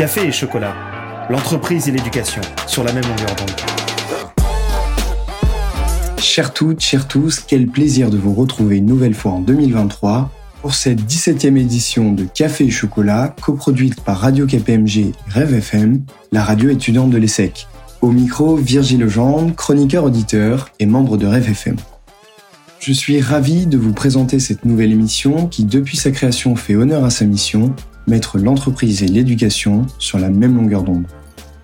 Café et chocolat, l'entreprise et l'éducation sur la même longueur d'onde. Chers toutes, chers tous, quel plaisir de vous retrouver une nouvelle fois en 2023 pour cette 17e édition de Café et Chocolat, coproduite par Radio KPMG Rêve FM, la radio étudiante de l'ESSEC. Au micro, Virgile Legendre, chroniqueur auditeur et membre de Rêve FM. Je suis ravi de vous présenter cette nouvelle émission qui, depuis sa création, fait honneur à sa mission, mettre l'entreprise et l'éducation sur la même longueur d'onde.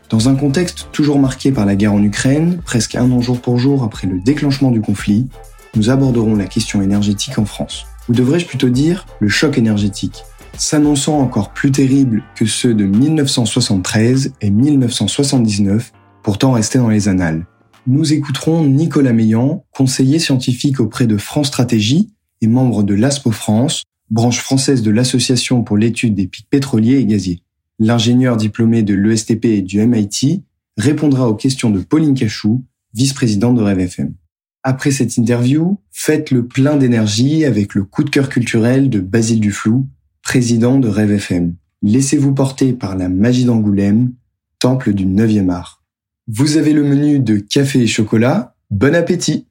Dans un contexte toujours marqué par la guerre en Ukraine, presque un an jour pour jour après le déclenchement du conflit, nous aborderons la question énergétique en France. Ou devrais-je plutôt dire le choc énergétique, s'annonçant encore plus terrible que ceux de 1973 et 1979, pourtant restés dans les annales. Nous écouterons Nicolas Meillan, conseiller scientifique auprès de France Stratégie et membre de l'ASPO France, branche française de l'Association pour l'étude des pics pétroliers et gaziers l'ingénieur diplômé de l'ESTP et du MIT, répondra aux questions de Pauline Cachou, vice-présidente de Rêve FM. Après cette interview, faites le plein d'énergie avec le coup de cœur culturel de Basile Duflou, président de Rêve FM. Laissez-vous porter par la magie d'Angoulême, temple du 9e art. Vous avez le menu de café et chocolat. Bon appétit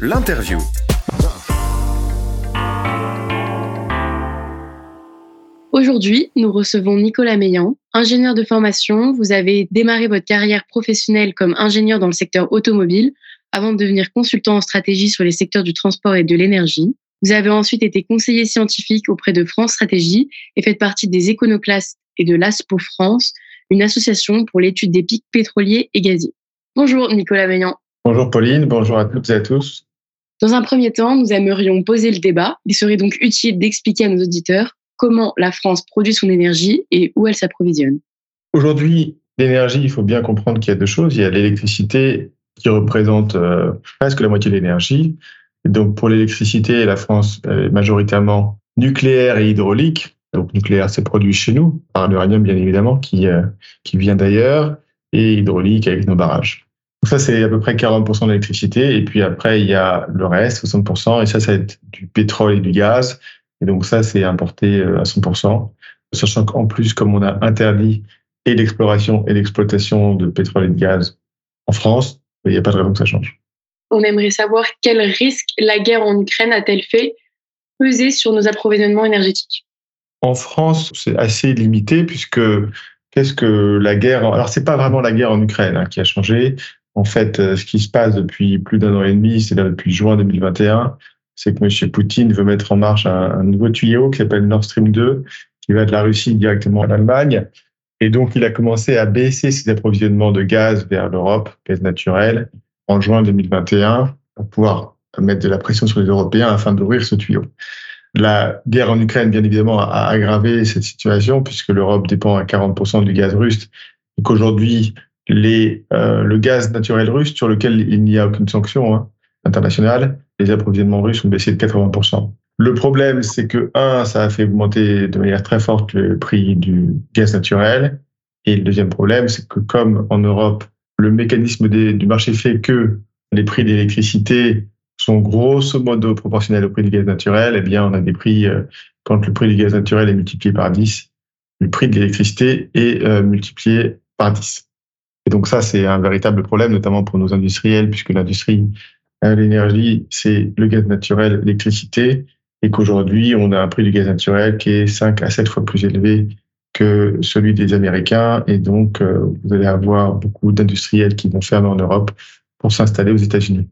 L'interview. Aujourd'hui, nous recevons Nicolas Meillan, ingénieur de formation. Vous avez démarré votre carrière professionnelle comme ingénieur dans le secteur automobile avant de devenir consultant en stratégie sur les secteurs du transport et de l'énergie. Vous avez ensuite été conseiller scientifique auprès de France Stratégie et faites partie des éconoclastes et de l'ASPO France, une association pour l'étude des pics pétroliers et gaziers. Bonjour Nicolas Meillan. Bonjour Pauline, bonjour à toutes et à tous. Dans un premier temps, nous aimerions poser le débat. Il serait donc utile d'expliquer à nos auditeurs comment la France produit son énergie et où elle s'approvisionne. Aujourd'hui, l'énergie, il faut bien comprendre qu'il y a deux choses. Il y a l'électricité qui représente euh, presque la moitié de l'énergie. Donc pour l'électricité, la France est majoritairement nucléaire et hydraulique. Donc nucléaire, c'est produit chez nous, par l'uranium bien évidemment, qui, euh, qui vient d'ailleurs, et hydraulique avec nos barrages. Donc ça, c'est à peu près 40% de l'électricité. Et puis après, il y a le reste, 60%, et ça, ça va être du pétrole et du gaz, et donc ça, c'est importé euh, à 100%, sachant qu'en plus, comme on a interdit et l'exploration et l'exploitation de pétrole et de gaz en France, il n'y a pas de raison que ça change. On aimerait savoir quel risque la guerre en Ukraine a-t-elle fait peser sur nos approvisionnements énergétiques? En France, c'est assez limité puisque qu'est-ce que la guerre Alors c'est pas vraiment la guerre en Ukraine hein, qui a changé. En fait, euh, ce qui se passe depuis plus d'un an et demi, c'est depuis juin 2021, c'est que M. Poutine veut mettre en marche un, nouveau tuyau qui s'appelle Nord Stream 2, qui va de la Russie directement à l'Allemagne. Et donc, il a commencé à baisser ses approvisionnements de gaz vers l'Europe, gaz naturel, en juin 2021, pour pouvoir mettre de la pression sur les Européens afin d'ouvrir ce tuyau. La guerre en Ukraine, bien évidemment, a aggravé cette situation puisque l'Europe dépend à 40% du gaz russe et qu'aujourd'hui, euh, le gaz naturel russe, sur lequel il n'y a aucune sanction hein, internationale, les approvisionnements russes ont baissé de 80%. Le problème, c'est que, un, ça a fait augmenter de manière très forte le prix du gaz naturel. Et le deuxième problème, c'est que comme en Europe, le mécanisme du marché fait que les prix d'électricité sont grosso modo proportionnels au prix du gaz naturel, eh bien, on a des prix, euh, quand le prix du gaz naturel est multiplié par 10, le prix de l'électricité est euh, multiplié par 10. Et donc ça, c'est un véritable problème, notamment pour nos industriels, puisque l'industrie l'énergie, c'est le gaz naturel, l'électricité, et qu'aujourd'hui, on a un prix du gaz naturel qui est 5 à 7 fois plus élevé que celui des Américains. Et donc, euh, vous allez avoir beaucoup d'industriels qui vont fermer en Europe pour s'installer aux États-Unis.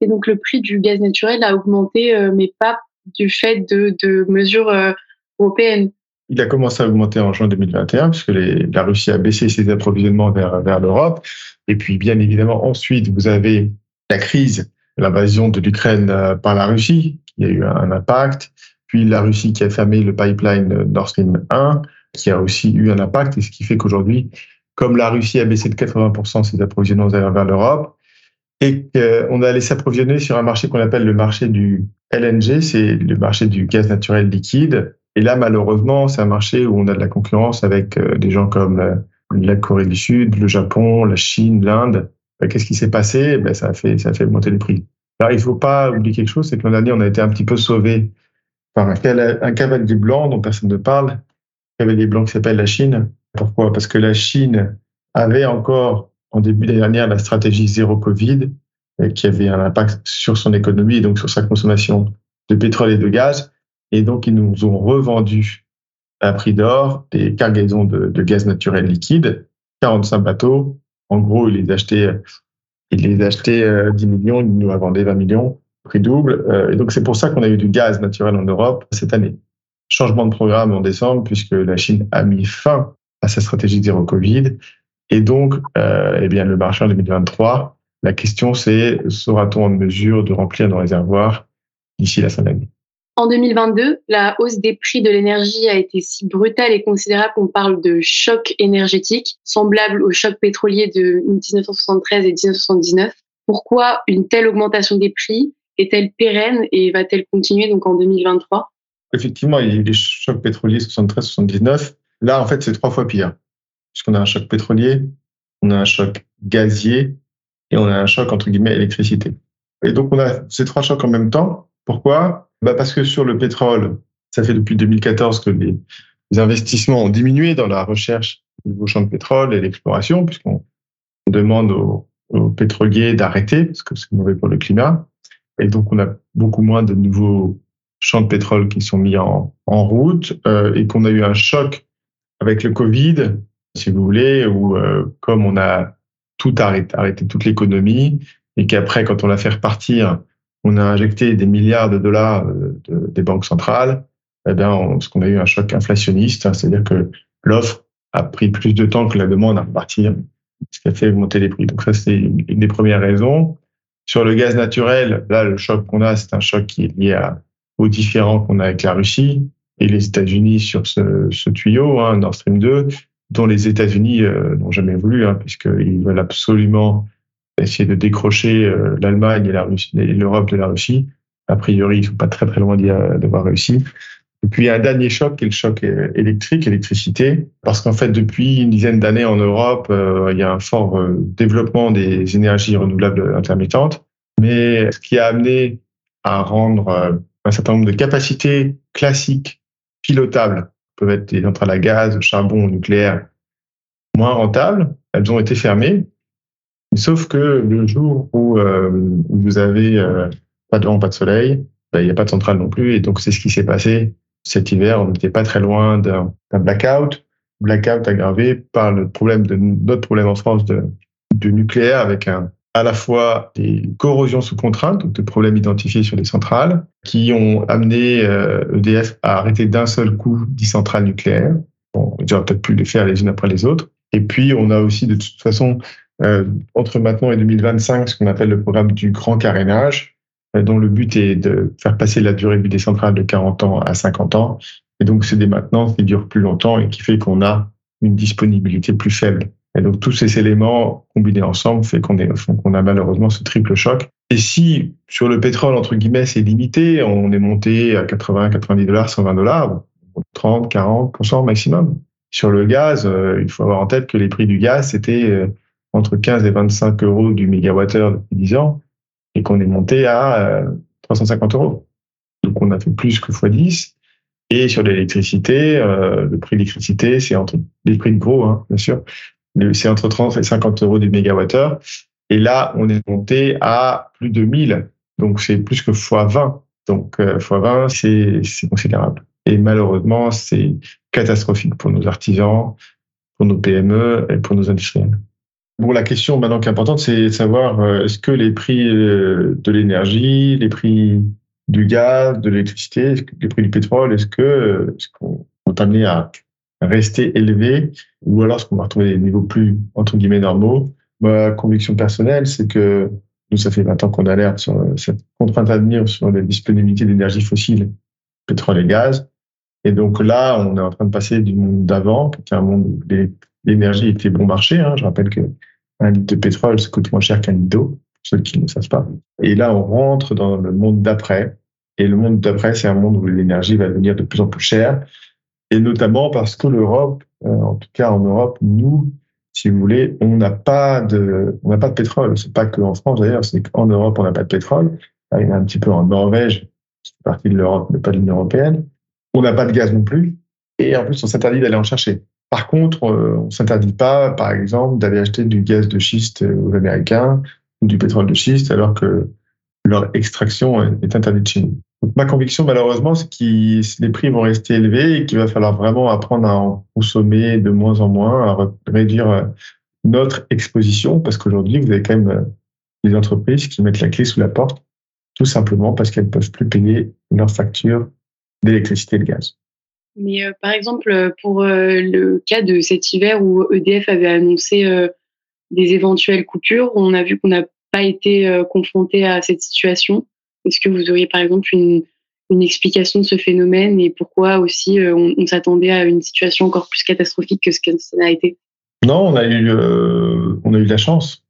Et donc, le prix du gaz naturel a augmenté, euh, mais pas du fait de, mesures euh, européennes. Il a commencé à augmenter en juin 2021, puisque la Russie a baissé ses approvisionnements vers, vers l'Europe. Et puis, bien évidemment, ensuite, vous avez la crise l'invasion de l'Ukraine euh, par la Russie, qui a eu un impact, puis la Russie qui a fermé le pipeline Nord Stream 1, qui a aussi eu un impact, et ce qui fait qu'aujourd'hui, comme la Russie a baissé de 80% ses approvisionnements vers l'Europe, et qu'on allait s'approvisionner sur un marché qu'on appelle le marché du LNG, c'est le marché du gaz naturel liquide. Et là, malheureusement, c'est un marché où on a de la concurrence avec euh, des gens comme euh, la Corée du Sud, le Japon, la Chine, l'Inde, qu'est-ce qui s'est passé? Ben, ça, a fait, ça a fait monter les prix. Alors, il ne faut pas oublier quelque chose, c'est que l'an dernier, on a été un petit peu sauvé par un, un cavalier blanc dont personne ne parle, avait les blancs qui s'appellent la Chine. Pourquoi? Parce que la Chine avait encore, en début d'année dernière, la stratégie zéro Covid, qui avait un impact sur son économie donc sur sa consommation de pétrole et de gaz. Et donc, ils nous ont revendu à prix d'or des cargaisons de, gaz naturel liquide, 45 bateaux. En gros, ils les achetaient, ils les achetaient 10 millions, ils nous a vendu 20 millions, prix double. Euh, et donc, c'est pour ça qu'on a eu du gaz naturel en Europe cette année. Changement de programme en décembre, puisque la Chine a mis fin à sa stratégie zéro Covid. Et donc, euh, eh bien, le marché en 2023, la question c'est, sera-t-on en mesure de remplir nos réservoirs d'ici la fin de l'année En 2022, la hausse des prix de l'énergie a été si brutale et considérable qu'on parle de choc énergétique, semblable au choc pétrolier de 1973 et 1979. Pourquoi une telle augmentation des prix est-elle pérenne et va-t-elle continuer donc en 2023 Effectivement, il y a eu les chocs pétroliers 73-79. Là, en fait, c'est trois fois pire. Puisqu'on a un choc pétrolier, on a un choc gazier et on a un choc, entre guillemets, électricité. Et donc, on a ces trois chocs en même temps. Pourquoi? Bah Parce que sur le pétrole, ça fait depuis 2014 que les, investissements ont diminué dans la recherche du champs de pétrole et l'exploration, puisqu'on demande aux, pétroliers d'arrêter, parce que c'est mauvais pour le climat. Et donc, on a beaucoup moins de nouveaux champs de pétrole qui sont mis en, en route euh, et qu'on a eu un choc avec le Covid, si vous voulez, où euh, comme on a tout arrêté, arrêté toute l'économie, et qu'après, quand on l'a fait repartir, on a injecté des milliards de dollars euh, de, des banques centrales, eh bien, ce qu'on a eu un choc inflationniste, hein, c'est-à-dire que l'offre a pris plus de temps que la demande à repartir, ce qui a fait augmenter les prix. Donc ça, c'est une des premières raisons. Sur le gaz naturel, là, le choc qu'on a, c'est un choc qui est lié à, aux différends qu'on a avec la Russie et les États-Unis sur ce, ce tuyau, hein, Nord Stream 2, dont les États-Unis euh, n'ont jamais voulu, hein, puisqu'ils veulent absolument essayer de décrocher euh, l'Allemagne et l'Europe de la Russie. A priori, ils sont pas très très loin d'avoir réussi. Et puis un dernier choc qui est le choc électrique, électricité, parce qu'en fait depuis une dizaine d'années en Europe, euh, il y a un fort développement des énergies renouvelables intermittentes, mais ce qui a amené à rendre un certain nombre de capacités classiques pilotables peuvent être des centrales à gaz, charbon, nucléaire, moins rentables. Elles ont été fermées. Sauf que le jour où, euh, vous avez euh, pas de vent, pas de soleil, ben, il n'y a pas de centrale non plus. Et donc, c'est ce qui s'est passé cet hiver. On n'était pas très loin d'un blackout. Blackout aggravé par le problème de notre problème en France de, de nucléaire avec un, à la fois des corrosions sous contrainte, donc des problèmes identifiés sur les centrales, qui ont amené EDF euh, e à arrêter d'un seul coup 10 centrales nucléaires. Bon, j'aurais peut-être pu les faire les unes après les autres. Et puis, on a aussi de toute façon, entre maintenant et 2025, ce qu'on appelle le programme du grand carénage, euh, dont le but est de faire passer la durée de vie des centrales de 40 ans à 50 ans. Et donc, c'est des maintenances qui durent plus longtemps et qui fait qu'on a une disponibilité plus faible. Et donc tous ces éléments combinés ensemble fait qu'on a malheureusement ce triple choc. Et si sur le pétrole entre guillemets c'est limité, on est monté à 80, 90 dollars, 120 dollars, 30, 40 maximum. Sur le gaz, euh, il faut avoir en tête que les prix du gaz c'était euh, entre 15 et 25 euros du mégawattheure depuis 10 ans et qu'on est monté à 350 euh, euros. Donc on a fait plus que x10. Et sur l'électricité, le prix de l'électricité, c'est entre les prix de gros, hein, bien sûr, c'est entre 30 et 50 euros du mégawattheure. Et là, on est monté à plus de 1000. Donc, c'est plus que x20. Donc, euh, x20, c'est considérable. Et malheureusement, c'est catastrophique pour nos artisans, pour nos PME et pour nos industriels. Bon, la question maintenant qui est importante, c'est de savoir euh, est-ce que les prix euh, de l'énergie, les prix du gaz, de l'électricité, les prix du pétrole, est-ce que est-ce qu'on est amené à rester élevé ou alors est-ce qu'on va retrouver des niveaux plus, entre guillemets, normaux? Ma conviction personnelle, c'est que nous, ça fait 20 ans qu'on alerte sur cette contrainte à venir sur la disponibilité d'énergie fossile, pétrole et gaz. Et donc là, on est en train de passer du monde d'avant, qui était un monde où l'énergie était bon marché. Hein. Je rappelle que un litre de pétrole, ça coûte moins cher qu'un litre d'eau, pour ceux qui ne savent pas. Et là, on rentre dans le monde d'après. Et le monde d'après, c'est un monde où l'énergie va devenir de plus en plus chère et notamment parce que l'Europe, euh, en tout cas en Europe, nous, si vous voulez, on n'a pas de, on n'a pas de pétrole. C'est pas qu'en France d'ailleurs, c'est qu'en Europe on n'a pas de pétrole. Il y en a un petit peu en Norvège, qui fait partie de l'Europe, mais pas de l'Union européenne. On n'a pas de gaz non plus. et en plus, on s'interdit d'aller en chercher. Par contre, on s'interdit pas, par exemple, d'aller acheter du gaz de schiste aux Américains ou du pétrole de schiste, alors que leur extraction est interdite chez nous. Ma conviction, malheureusement, c'est que les prix vont rester élevés et qu'il va falloir vraiment apprendre à en consommer de moins en moins, à réduire euh, notre exposition, parce qu'aujourd'hui, vous avez quand même euh, des entreprises qui mettent la clé sous la porte, tout simplement parce qu'elles ne peuvent plus payer leurs factures d'électricité et de gaz. Mais euh, par exemple, pour le cas de cet hiver où EDF avait annoncé des éventuelles coupures, on a vu qu'on n'a pas été confronté à cette situation. Est-ce que vous auriez par exemple une, explication de ce phénomène et pourquoi aussi euh, on, s'attendait à une situation encore plus catastrophique que ce que ça a été? Non, on a eu, euh, on a eu de la chance.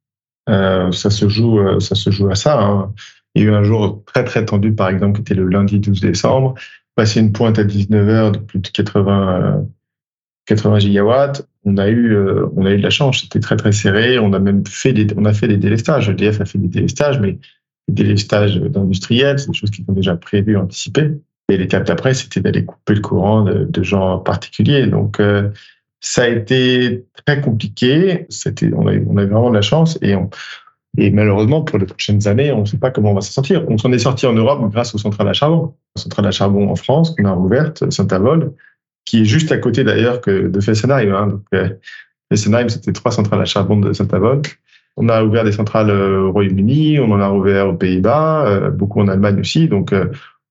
Euh, ça se joue, euh, ça se joue à ça. Hein. Il y a eu un jour très très tendu, par exemple, qui était le lundi 12 décembre. Passé une pointe à 19 heures de plus de 80, 80 gigawatts. On a eu, on a eu de la chance. C'était très très serré. On a même fait des, on a fait des délestages. EDF a fait des délestages, mais des stages d'industriels, c'est des choses qui sont déjà prévues, anticipées. Et l'étape d'après, c'était d'aller couper le courant de, gens particuliers. Donc, euh, ça a été très compliqué. C'était, on a, on a vraiment de la chance et et malheureusement, pour les prochaines années, on ne sait pas comment on va s'en sortir. On s'en est sorti en Europe grâce aux centrales à charbon. La centrale à charbon en France, qu'on a ouverte, Saint-Avold, qui est juste à côté d'ailleurs que de Fessenheim. Hein. Donc, euh, Fessenheim, c'était trois centrales à charbon de Saint-Avold. On a ouvert des centrales euh, au Royaume-Uni, on en a ouvert aux Pays-Bas, euh, beaucoup en Allemagne aussi. Donc,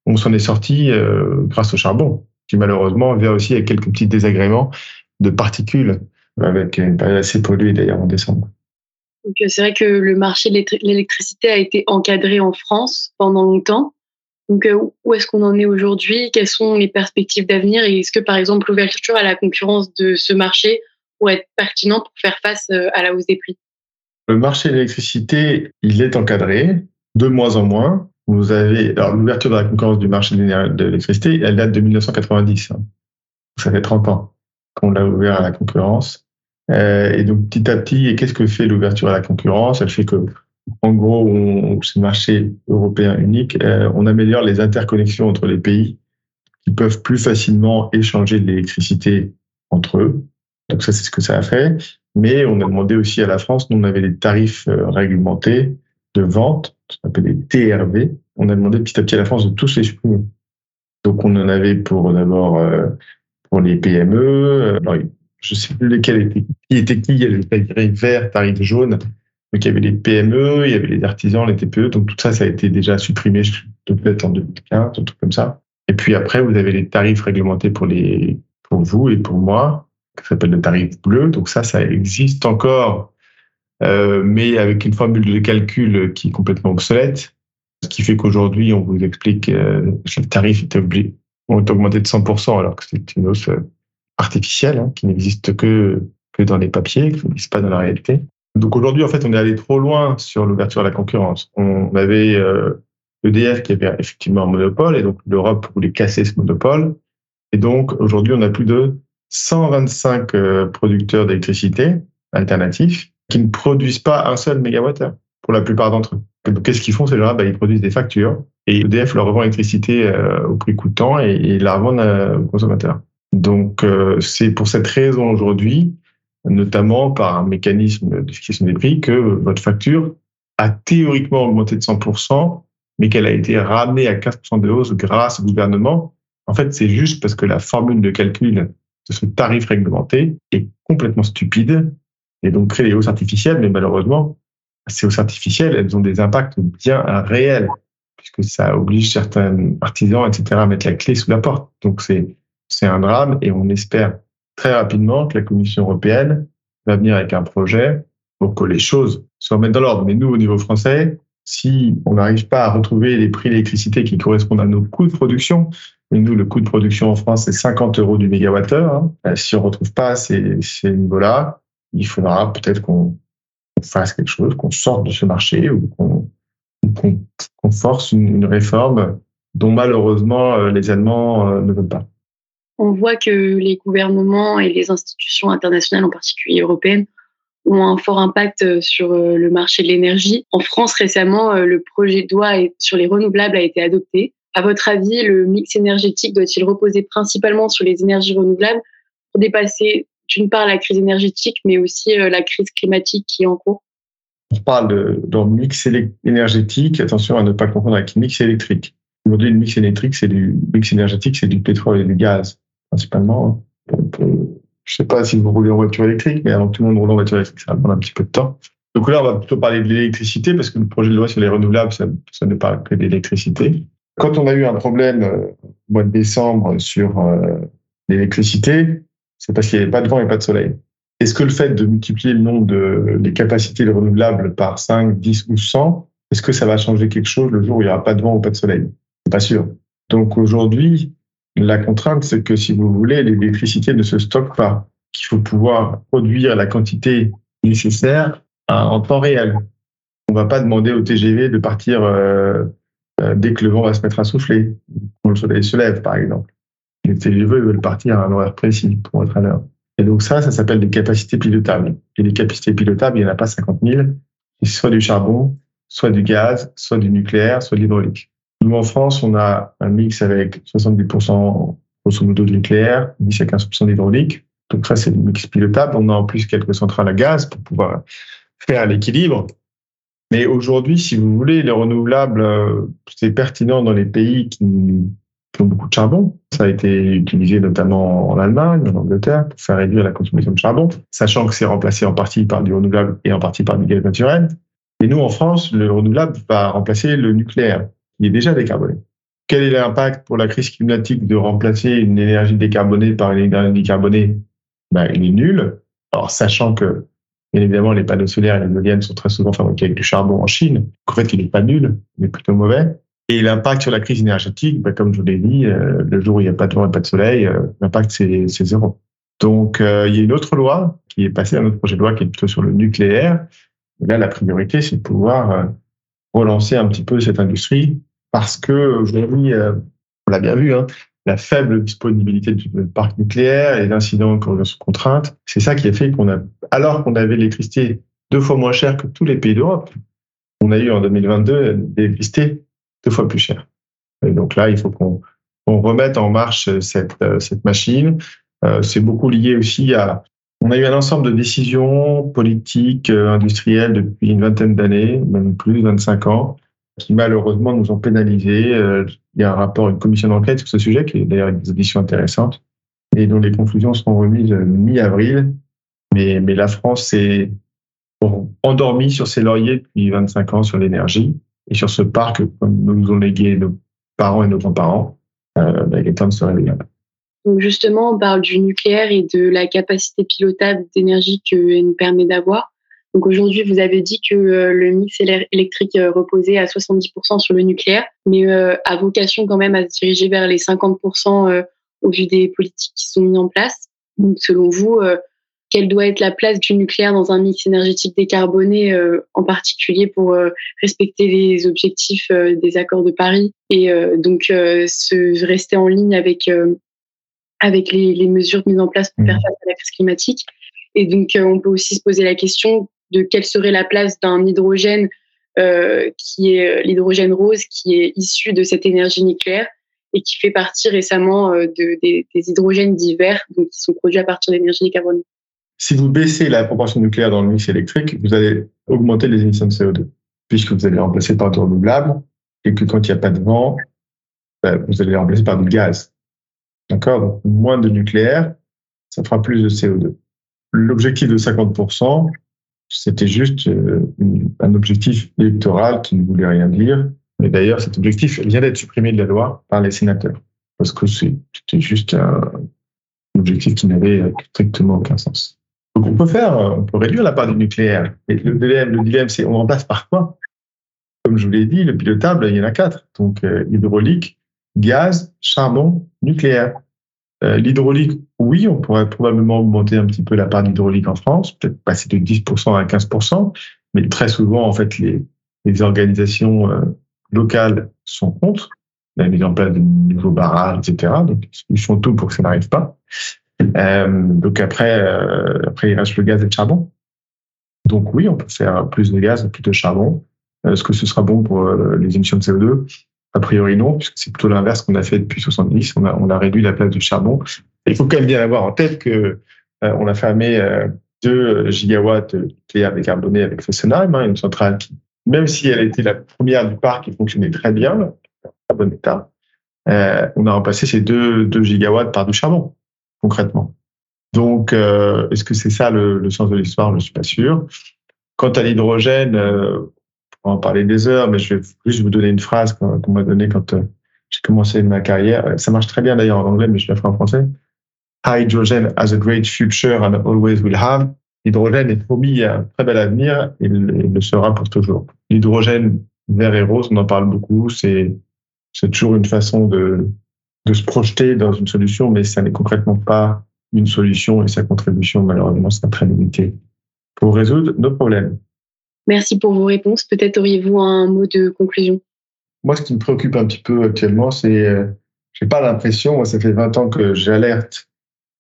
on s'en est sorti grâce au charbon, qui malheureusement vient aussi avec quelques petits désagréments de particules, avec une période assez polluée d'ailleurs en décembre. Donc, c'est vrai que le marché de l'électricité a été encadré en France pendant longtemps. Donc, où est-ce qu'on en est aujourd'hui? Quelles sont les perspectives d'avenir? Et est-ce que, par exemple, l'ouverture à la concurrence de ce marché pourrait être pertinent pour faire face à la hausse des prix? Le marché de l'électricité, il est encadré de moins en moins. Vous avez alors l'ouverture de la concurrence du marché de l'électricité, elle date de 1990. Hein. Ça fait 30 ans qu'on l'a ouvert à la concurrence. Euh, et donc petit à petit, et qu'est-ce que fait l'ouverture à la concurrence? Elle fait que, en gros, c'est le marché européen unique. Euh, on améliore les interconnexions entre les pays qui peuvent plus facilement échanger de l'électricité entre eux. Donc ça, c'est ce que ça a fait. Mais on a demandé aussi à la France, nous on avait des tarifs euh, réglementés de vente, ce qu'on appelle des TRV. On a demandé petit à petit à la France de tous les supprimer. Donc on en avait pour d'abord pour les PME. Je sais plus lesquels étaient qui était qui. Il y avait le tarif vert, tarif jaune. Donc il y avait les PME, il y avait les artisans, les TPE. Donc tout ça, ça a été déjà supprimé peut-être en 2015, un truc comme ça. Et puis après, vous avez les tarifs réglementés pour les pour vous et pour moi qui s'appelle le tarif bleu. Donc ça, ça existe encore, euh, mais avec une formule de calcul qui est complètement obsolète. Ce qui fait qu'aujourd'hui, on vous explique euh, que le tarif est obligé, ont augmenté de 100%, alors que c'est une hausse artificielle, hein, qui n'existe que, que dans les papiers, qui n'existe pas dans la réalité. Donc aujourd'hui, en fait, on est allé trop loin sur l'ouverture à la concurrence. On avait euh, EDF qui avait effectivement un monopole, et donc l'Europe voulait casser ce monopole. Et donc aujourd'hui, on a plus de 125 euh, producteurs d'électricité alternatifs qui ne produisent pas un seul mégawattheure pour la plupart d'entre eux. Donc, qu'est-ce qu'ils font Ces gens-là, bah, ils produisent des factures et EDF leur revend l'électricité euh, au prix coûtant et, et la revendent euh, aux consommateurs. Donc, c'est pour cette raison aujourd'hui, notamment par un mécanisme de fixation des prix, que votre facture a théoriquement augmenté de 100%, mais qu'elle a été ramenée à 15% de hausse grâce au gouvernement. En fait, c'est juste parce que la formule de calcul de ce tarif réglementé est complètement stupide et donc crée des hausses artificielles, mais malheureusement, ces hausses artificielles, elles ont des impacts bien réels, puisque ça oblige certains artisans, etc., à mettre la clé sous la porte. Donc c'est c'est un drame et on espère très rapidement que la Commission européenne va venir avec un projet pour que les choses se remettent dans l'ordre. Mais nous, au niveau français, si on n'arrive pas à retrouver les prix d'électricité qui correspondent à nos coûts de production, nous, le coût de production en France, c'est 50 euros du mégawattheure. Hein. Euh, si on retrouve pas ces, ces niveaux-là, il faudra peut-être qu'on fasse quelque chose, qu'on sorte de ce marché ou qu'on force une, réforme dont malheureusement euh, les Allemands euh, ne veulent pas. On voit que les gouvernements et les institutions internationales, en particulier européennes, ont un fort impact sur le marché de l'énergie. En France, récemment, le projet de loi sur les renouvelables a été adopté à votre avis, le mix énergétique doit-il reposer principalement sur les énergies renouvelables pour dépasser d'une part la crise énergétique, mais aussi la crise climatique qui est en cours? On parle de mix énergétique, attention à ne pas confondre avec mix électrique. Aujourd'hui, le mix électrique, c'est du mix énergétique, c'est du pétrole et du gaz, principalement. Je je sais pas si vous roulez en voiture électrique, mais avant tout le monde roule en voiture électrique, ça va prendre un petit peu de temps. Donc là, on va plutôt parler de l'électricité, parce que le projet de loi sur les renouvelables, ça, ne parle que d'électricité. Quand on a eu un problème euh, au mois de décembre sur euh, l'électricité, c'est parce qu'il n'y avait pas de vent et pas de soleil. Est-ce que le fait de multiplier le nombre de les capacités de renouvelables par 5, 10 ou 100, est-ce que ça va changer quelque chose le jour où il n'y aura pas de vent ou pas de soleil? C'est pas sûr. Donc aujourd'hui, la contrainte, c'est que si vous voulez, l'électricité ne se stocke pas, qu'il faut pouvoir produire la quantité nécessaire en temps réel. On ne va pas demander au TGV de partir euh, euh, dès que le vent va se mettre à souffler, quand le soleil se lève, par exemple. Les TGV veulent partir à un horaire précis pour être à l'heure. Et donc ça, ça s'appelle des capacités pilotables. Et les capacités pilotables, il n'y en a pas 50 000. C'est soit du charbon, soit du gaz, soit du nucléaire, soit de l'hydraulique. Nous, en France, on a un mix avec 70% grosso modo de nucléaire, 10 à 15% d'hydraulique. Donc ça, c'est le mix pilotable. On a en plus quelques centrales à gaz pour pouvoir faire l'équilibre. Mais aujourd'hui, si vous voulez, les renouvelables, euh, c'est pertinent dans les pays qui, ont beaucoup de charbon. Ça a été utilisé notamment en Allemagne, en Angleterre, pour faire réduire la consommation de charbon, sachant que c'est remplacé en partie par du renouvelable et en partie par du gaz naturel. Et nous, en France, le renouvelable va remplacer le nucléaire, qui est déjà décarboné. Quel est l'impact pour la crise climatique de remplacer une énergie décarbonée par une énergie décarbonée? Ben, Il est nul. Alors, sachant que Bien évidemment, les panneaux solaires et les éoliennes sont très souvent fabriqués avec du charbon en Chine. En fait, il n'est pas nul, il est plutôt mauvais. Et l'impact sur la crise énergétique, bah, comme je vous l'ai dit, euh, le jour où il n'y a pas de vent et pas de soleil, euh, l'impact, c'est zéro. Donc, euh, il y a une autre loi qui est passée, un autre projet de loi qui est plutôt sur le nucléaire. là, la priorité, c'est de pouvoir relancer un petit peu cette industrie parce que aujourd'hui, on l'a bien vu, hein, la faible disponibilité du parc nucléaire et l'incident sous contrainte, c'est ça qui a fait qu'on a, alors qu'on avait l'électricité deux fois moins chère que tous les pays d'Europe, on a eu en 2022 l'électricité deux fois plus chère. Et donc là, il faut qu'on remette en marche cette, cette machine. Euh, c'est beaucoup lié aussi à... On a eu un ensemble de décisions politiques, euh, industrielles depuis une vingtaine d'années, même plus, 25 ans, qui malheureusement nous ont pénalisés. Euh, il y a un rapport, une commission d'enquête sur ce sujet, qui est d'ailleurs une audition intéressante, et dont les conclusions seront remises euh, mi-avril. Mais, la France s'est endormie sur ses lauriers depuis 25 ans sur l'énergie et sur ce parc comme nous ont légué nos parents et nos grands-parents. Euh, bah, il est temps de se réveiller. Donc justement, on parle du nucléaire et de la capacité pilotable d'énergie qu'elle nous permet d'avoir. Donc aujourd'hui, vous avez dit que euh, le mix électrique euh, reposait à 70% sur le nucléaire, mais euh, a vocation quand même à se diriger vers les 50% au vu des politiques qui sont mises en place. Donc selon vous, quelle doit être la place du nucléaire dans un mix énergétique décarboné, en particulier pour respecter les objectifs des accords de Paris et donc se rester en ligne avec avec les, les, mesures mises en place pour faire mmh. face à la crise climatique? Et donc, on peut aussi se poser la question de quelle serait la place d'un hydrogène euh, qui est euh, l'hydrogène rose, qui est issu de cette énergie nucléaire et qui fait partie récemment euh, de, des, hydrogènes divers, donc qui sont produits à partir d'énergie décarbonée. Si vous baissez la proportion nucléaire dans le mix électrique, vous allez augmenter les émissions de CO2, puisque vous allez remplacer par du renouvelable, et que quand il n'y a pas de vent, ben, vous allez remplacer par du gaz. D'accord? Moins de nucléaire, ça fera plus de CO2. L'objectif de 50%, c'était juste euh, un objectif électoral qui ne voulait rien dire. Mais d'ailleurs, cet objectif vient d'être supprimé de la loi par les sénateurs, parce que c'était juste un objectif qui n'avait strictement aucun sens. Donc on peut faire, on peut réduire la part du nucléaire. Et le dilemme, le dilemme, c'est on remplace par quoi? Comme je vous l'ai dit, le pilotable, il y en a quatre. Donc euh, hydraulique, gaz, charbon, nucléaire. Euh, l'hydraulique, oui, on pourrait probablement augmenter un petit peu la part d'hydraulique en France, peut-être passer de 10% à 15%, mais très souvent, en fait, les, organisations euh, locales sont contre la mise en place de nouveaux barrages, etc. Donc, ils font tout pour que ça n'arrive pas. Euh, donc après, après, il reste le gaz et le charbon. Donc oui, on peut faire plus de gaz, plus de charbon. Est-ce que ce sera bon pour les émissions de CO2 A priori non, puisque c'est plutôt l'inverse qu'on a fait depuis 70. On a, on a réduit la place du charbon. il faut quand même bien avoir en tête que euh, on a fermé 2 euh, gigawatts de nucléaire décarboné avec Fessenheim, hein, une centrale qui, même si elle était la première du parc qui fonctionnait très bien, à bon état, euh, on a remplacé ces 2, 2 gigawatts par du charbon, concrètement. Donc, euh, est-ce que c'est ça le, le, sens de l'histoire? Je ne suis pas sûr. Quant à l'hydrogène, on va en parler des heures, mais je vais juste vous donner une phrase qu'on m'a donnée quand euh, j'ai commencé ma carrière. Ça marche très bien d'ailleurs en anglais, mais je la ferai en français. Hydrogen has a great future and always will have. L'hydrogène est promis à un très bel avenir et il le sera pour toujours. L'hydrogène vert et rose, on en parle beaucoup. C'est c'est toujours une façon de de se projeter dans une solution, mais ça n'est concrètement pas une solution et sa contribution, malheureusement, sera très limitée pour résoudre nos problèmes. Merci pour vos réponses. Peut-être auriez-vous un mot de conclusion? Moi, ce qui me préoccupe un petit peu actuellement, c'est euh, j'ai pas l'impression, moi, ça fait 20 ans que j'alerte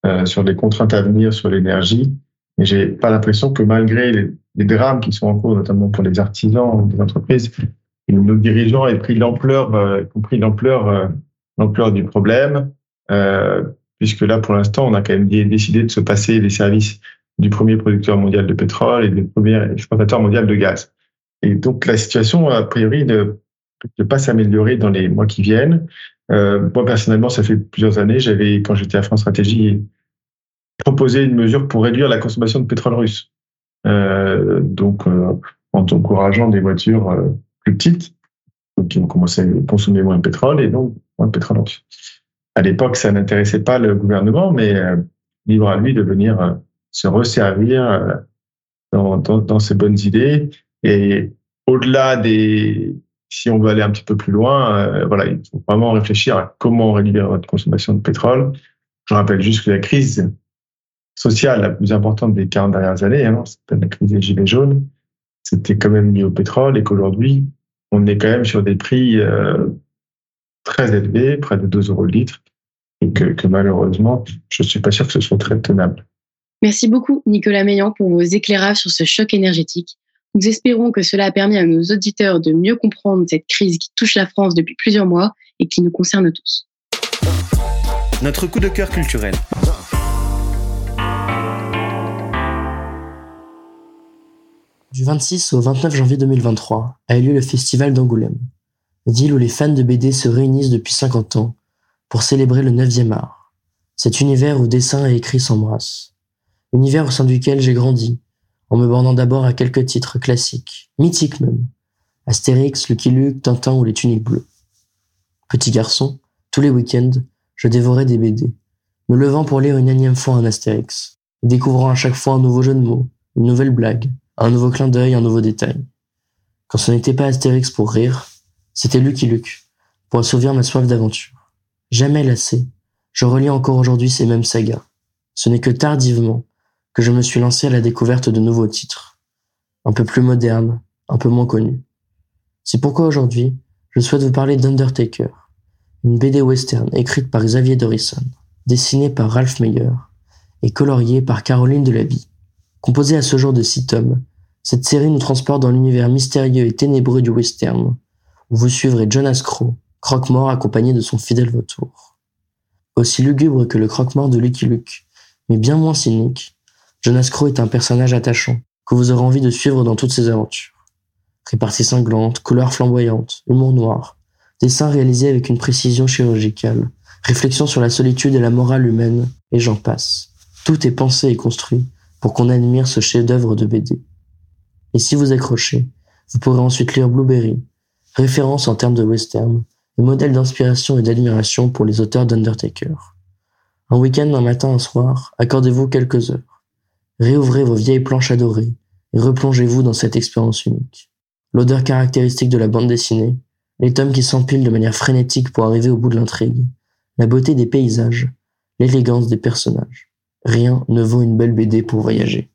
euh, sur les contraintes à venir sur l'énergie, mais j'ai pas l'impression que malgré les, drames qui sont en cours, notamment pour les artisans, les entreprises, nos dirigeants aient pris l'ampleur, euh, compris l'ampleur, euh, l'ampleur du problème. Puisque là, pour l'instant, on a quand même décidé de se passer les services du premier producteur mondial de pétrole et du premier exportateur mondial de gaz. Et donc, la situation, a priori, ne peut pas s'améliorer dans les mois qui viennent. Euh, moi, personnellement, ça fait plusieurs années, j'avais, quand j'étais à France Stratégie, proposé une mesure pour réduire la consommation de pétrole russe. Euh, donc, euh, en encourageant des voitures plus petites, qui ont commencé à consommer moins de pétrole et donc moins de pétrole russe à l'époque, ça n'intéressait pas le gouvernement, mais libre à lui de venir se resservir euh, dans, ses bonnes idées. Et au-delà des, si on veut aller un petit peu plus loin, voilà, il faut vraiment réfléchir à comment réduire notre consommation de pétrole. Je rappelle juste que la crise sociale la plus importante des 40 dernières années, hein, c'était la crise des gilets jaunes, c'était quand même lié au pétrole et qu'aujourd'hui, on est quand même sur des prix très élevé, près de 2 euros le litre, et que, malheureusement, je ne suis pas sûr que ce soit très tenable. Merci beaucoup, Nicolas Meillan, pour vos éclairages sur ce choc énergétique. Nous espérons que cela a permis à nos auditeurs de mieux comprendre cette crise qui touche la France depuis plusieurs mois et qui nous concerne tous. Notre coup de cœur culturel. Du 26 au 29 janvier 2023 a eu lieu le festival d'Angoulême, ville où les fans de BD se réunissent depuis 50 ans pour célébrer le 9e art. Cet univers où dessin et écrit s'embrassent. Univers au sein duquel j'ai grandi, en me bornant d'abord à quelques titres classiques, mythiques même. Astérix, Lucky Luke, Tintin ou les tuniques bleues. Petit garçon, tous les week-ends, je dévorais des BD, me levant pour lire une énième fois un Astérix, découvrant à chaque fois un nouveau jeu de mots, une nouvelle blague, un nouveau clin d'œil, un nouveau détail. Quand ce n'était pas Astérix pour rire, c'était Lucky Luke, pour assouvir ma soif d'aventure. Jamais lassé, je relis encore aujourd'hui ces mêmes sagas. Ce n'est que tardivement que je me suis lancé à la découverte de nouveaux titres, un peu plus modernes, un peu moins connus. C'est pourquoi aujourd'hui, je souhaite vous parler d'Undertaker, une BD western écrite par Xavier Dorison, dessinée par Ralph Meyer et coloriée par Caroline Delaby. Composée à ce jour de six tomes, cette série nous transporte dans l'univers mystérieux et ténébreux du western, où vous suivrez Jonas Crow, croque-mort accompagné de son fidèle vautour. Aussi lugubre que le croque-mort de Lucky Luke, mais bien moins cynique, Jonas Crow est un personnage attachant que vous aurez envie de suivre dans toutes ses aventures. Répartie cinglante, couleurs flamboyantes, humour noir, dessin réalisé avec une précision chirurgicale, réflexion sur la solitude et la morale humaine, et j'en passe. Tout est pensé et construit pour qu'on admire ce chef-d'œuvre de BD. Et si vous accrochez, vous pourrez ensuite lire Blueberry, référence en termes de western et modèle d'inspiration et d'admiration pour les auteurs d'Undertaker. Un week-end, un matin, un soir, accordez-vous quelques heures. Réouvrez vos vieilles planches adorées et replongez-vous dans cette expérience unique. L'odeur caractéristique de la bande dessinée, les tomes qui s'empilent de manière frénétique pour arriver au bout de l'intrigue, la beauté des paysages, l'élégance des personnages. Rien ne vaut une belle BD pour voyager.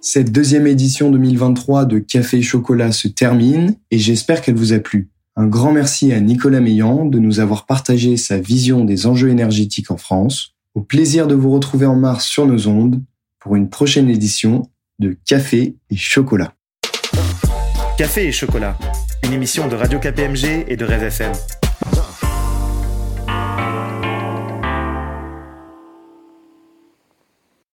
Cette deuxième édition 2023 de Café Chocolat se termine et j'espère qu'elle vous a plu. Un grand merci à Nicolas Meillan de nous avoir partagé sa vision des enjeux énergétiques en France. Au plaisir de vous retrouver en mars sur nos ondes pour une prochaine édition de Café et Chocolat. Café et chocolat, une émission de Radio KPMG et de Rêve FM.